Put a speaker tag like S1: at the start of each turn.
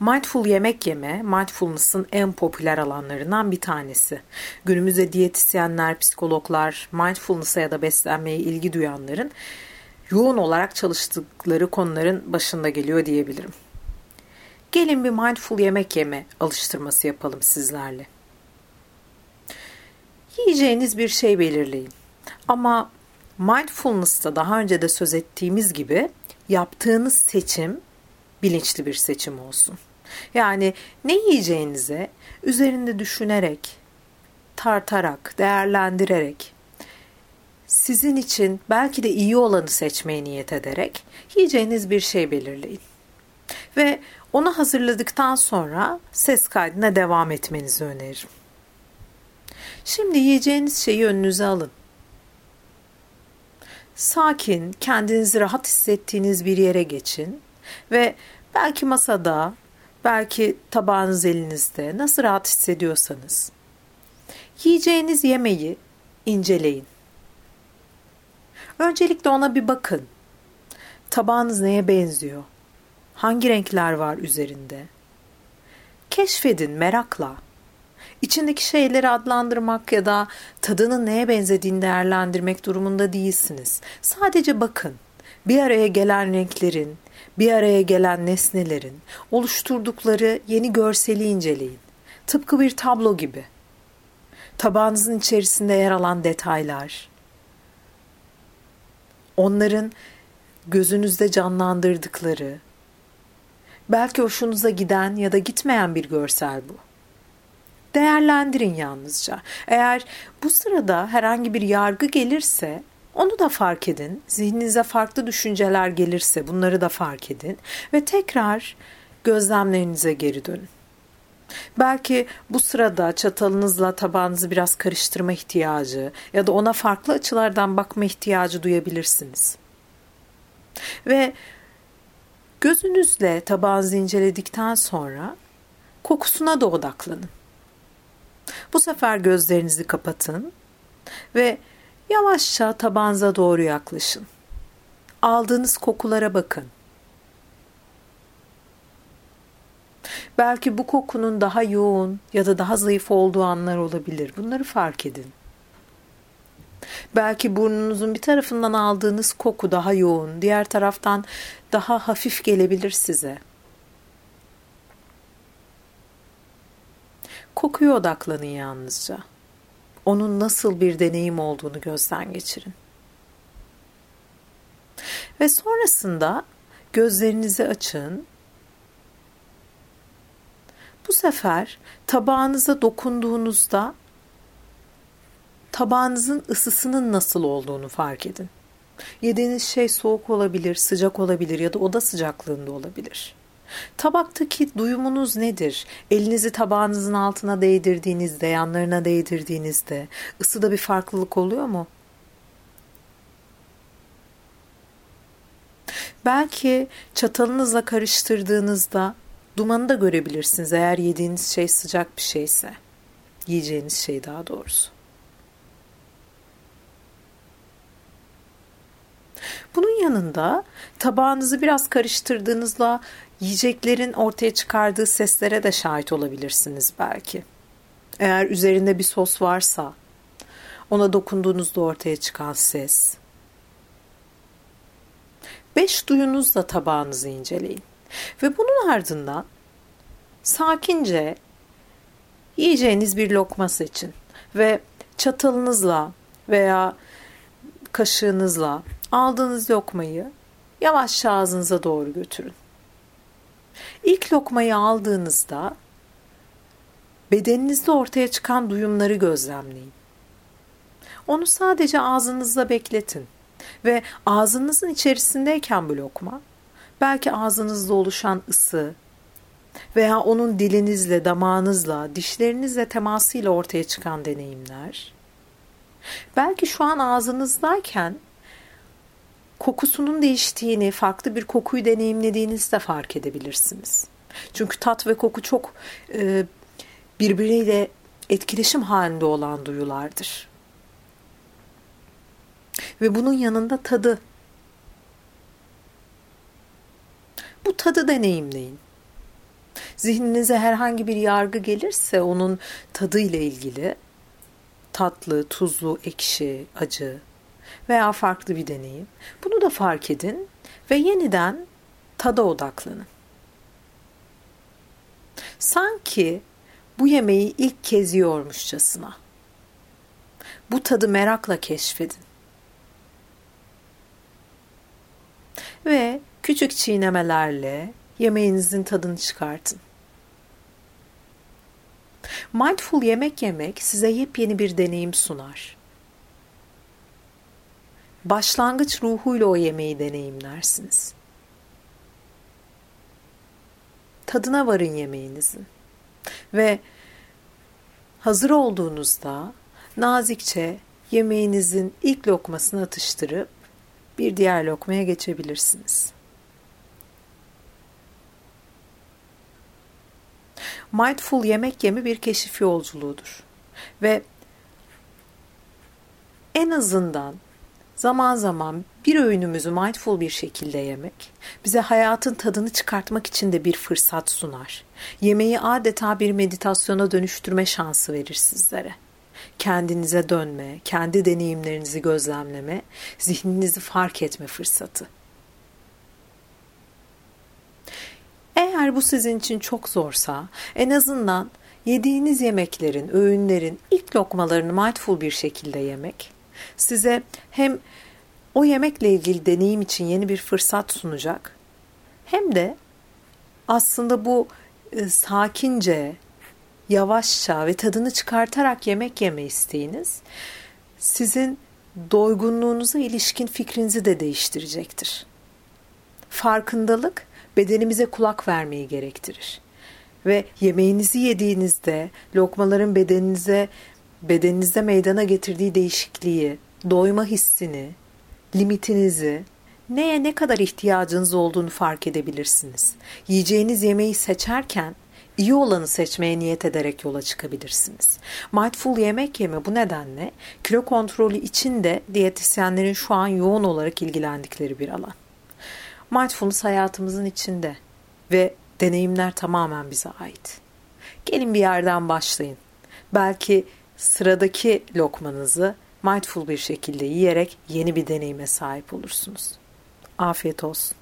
S1: Mindful yemek yeme, mindfulness'ın en popüler alanlarından bir tanesi. Günümüzde diyetisyenler, psikologlar, mindfulness'a ya da beslenmeye ilgi duyanların yoğun olarak çalıştıkları konuların başında geliyor diyebilirim. Gelin bir mindful yemek yeme alıştırması yapalım sizlerle. Yiyeceğiniz bir şey belirleyin. Ama mindfulness'ta daha önce de söz ettiğimiz gibi yaptığınız seçim bilinçli bir seçim olsun. Yani ne yiyeceğinize üzerinde düşünerek, tartarak, değerlendirerek, sizin için belki de iyi olanı seçmeye niyet ederek yiyeceğiniz bir şey belirleyin. Ve onu hazırladıktan sonra ses kaydına devam etmenizi öneririm. Şimdi yiyeceğiniz şeyi önünüze alın. Sakin, kendinizi rahat hissettiğiniz bir yere geçin ve belki masada, belki tabağınız elinizde nasıl rahat hissediyorsanız yiyeceğiniz yemeği inceleyin. Öncelikle ona bir bakın. Tabağınız neye benziyor? Hangi renkler var üzerinde? Keşfedin merakla. İçindeki şeyleri adlandırmak ya da tadının neye benzediğini değerlendirmek durumunda değilsiniz. Sadece bakın. Bir araya gelen renklerin, bir araya gelen nesnelerin oluşturdukları yeni görseli inceleyin. Tıpkı bir tablo gibi. Tabağınızın içerisinde yer alan detaylar, onların gözünüzde canlandırdıkları, belki hoşunuza giden ya da gitmeyen bir görsel bu. Değerlendirin yalnızca. Eğer bu sırada herhangi bir yargı gelirse onu da fark edin. Zihninize farklı düşünceler gelirse bunları da fark edin ve tekrar gözlemlerinize geri dönün. Belki bu sırada çatalınızla tabağınızı biraz karıştırma ihtiyacı ya da ona farklı açılardan bakma ihtiyacı duyabilirsiniz. Ve gözünüzle tabağınızı inceledikten sonra kokusuna da odaklanın. Bu sefer gözlerinizi kapatın ve yavaşça tabağınıza doğru yaklaşın. Aldığınız kokulara bakın. Belki bu kokunun daha yoğun ya da daha zayıf olduğu anlar olabilir. Bunları fark edin. Belki burnunuzun bir tarafından aldığınız koku daha yoğun, diğer taraftan daha hafif gelebilir size. Kokuya odaklanın yalnızca. Onun nasıl bir deneyim olduğunu gözden geçirin. Ve sonrasında gözlerinizi açın bu sefer tabağınıza dokunduğunuzda tabağınızın ısısının nasıl olduğunu fark edin. Yediğiniz şey soğuk olabilir, sıcak olabilir ya da oda sıcaklığında olabilir. Tabaktaki duyumunuz nedir? Elinizi tabağınızın altına değdirdiğinizde, yanlarına değdirdiğinizde ısıda bir farklılık oluyor mu? Belki çatalınızla karıştırdığınızda Dumanı da görebilirsiniz eğer yediğiniz şey sıcak bir şeyse. Yiyeceğiniz şey daha doğrusu. Bunun yanında tabağınızı biraz karıştırdığınızda yiyeceklerin ortaya çıkardığı seslere de şahit olabilirsiniz belki. Eğer üzerinde bir sos varsa ona dokunduğunuzda ortaya çıkan ses. Beş duyunuzla tabağınızı inceleyin. Ve bunun ardından sakince yiyeceğiniz bir lokma seçin ve çatalınızla veya kaşığınızla aldığınız lokmayı yavaşça ağzınıza doğru götürün. İlk lokmayı aldığınızda bedeninizde ortaya çıkan duyumları gözlemleyin. Onu sadece ağzınızda bekletin ve ağzınızın içerisindeyken bu lokma belki ağzınızda oluşan ısı veya onun dilinizle, damağınızla, dişlerinizle temasıyla ortaya çıkan deneyimler. Belki şu an ağzınızdayken kokusunun değiştiğini, farklı bir kokuyu deneyimlediğinizde fark edebilirsiniz. Çünkü tat ve koku çok e, birbiriyle etkileşim halinde olan duyulardır. Ve bunun yanında tadı Bu tadı deneyimleyin. Zihninize herhangi bir yargı gelirse onun tadı ile ilgili tatlı, tuzlu, ekşi, acı veya farklı bir deneyim. Bunu da fark edin ve yeniden tada odaklanın. Sanki bu yemeği ilk kez yiyormuşçasına. Bu tadı merakla keşfedin. Ve küçük çiğnemelerle yemeğinizin tadını çıkartın. Mindful yemek yemek size yepyeni bir deneyim sunar. Başlangıç ruhuyla o yemeği deneyimlersiniz. Tadına varın yemeğinizin. Ve hazır olduğunuzda nazikçe yemeğinizin ilk lokmasını atıştırıp bir diğer lokmaya geçebilirsiniz. Mindful yemek yemi bir keşif yolculuğudur. Ve en azından zaman zaman bir öğünümüzü mindful bir şekilde yemek bize hayatın tadını çıkartmak için de bir fırsat sunar. Yemeği adeta bir meditasyona dönüştürme şansı verir sizlere. Kendinize dönme, kendi deneyimlerinizi gözlemleme, zihninizi fark etme fırsatı. Eğer bu sizin için çok zorsa en azından yediğiniz yemeklerin, öğünlerin ilk lokmalarını mindful bir şekilde yemek size hem o yemekle ilgili deneyim için yeni bir fırsat sunacak hem de aslında bu e, sakince, yavaşça ve tadını çıkartarak yemek yeme isteğiniz sizin doygunluğunuza ilişkin fikrinizi de değiştirecektir. Farkındalık bedenimize kulak vermeyi gerektirir. Ve yemeğinizi yediğinizde lokmaların bedeninize bedeninizde meydana getirdiği değişikliği, doyma hissini, limitinizi, neye ne kadar ihtiyacınız olduğunu fark edebilirsiniz. Yiyeceğiniz yemeği seçerken iyi olanı seçmeye niyet ederek yola çıkabilirsiniz. Mindful yemek yeme bu nedenle kilo kontrolü için de diyetisyenlerin şu an yoğun olarak ilgilendikleri bir alan. Mindfulness hayatımızın içinde ve deneyimler tamamen bize ait. Gelin bir yerden başlayın. Belki sıradaki lokmanızı mindful bir şekilde yiyerek yeni bir deneyime sahip olursunuz. Afiyet olsun.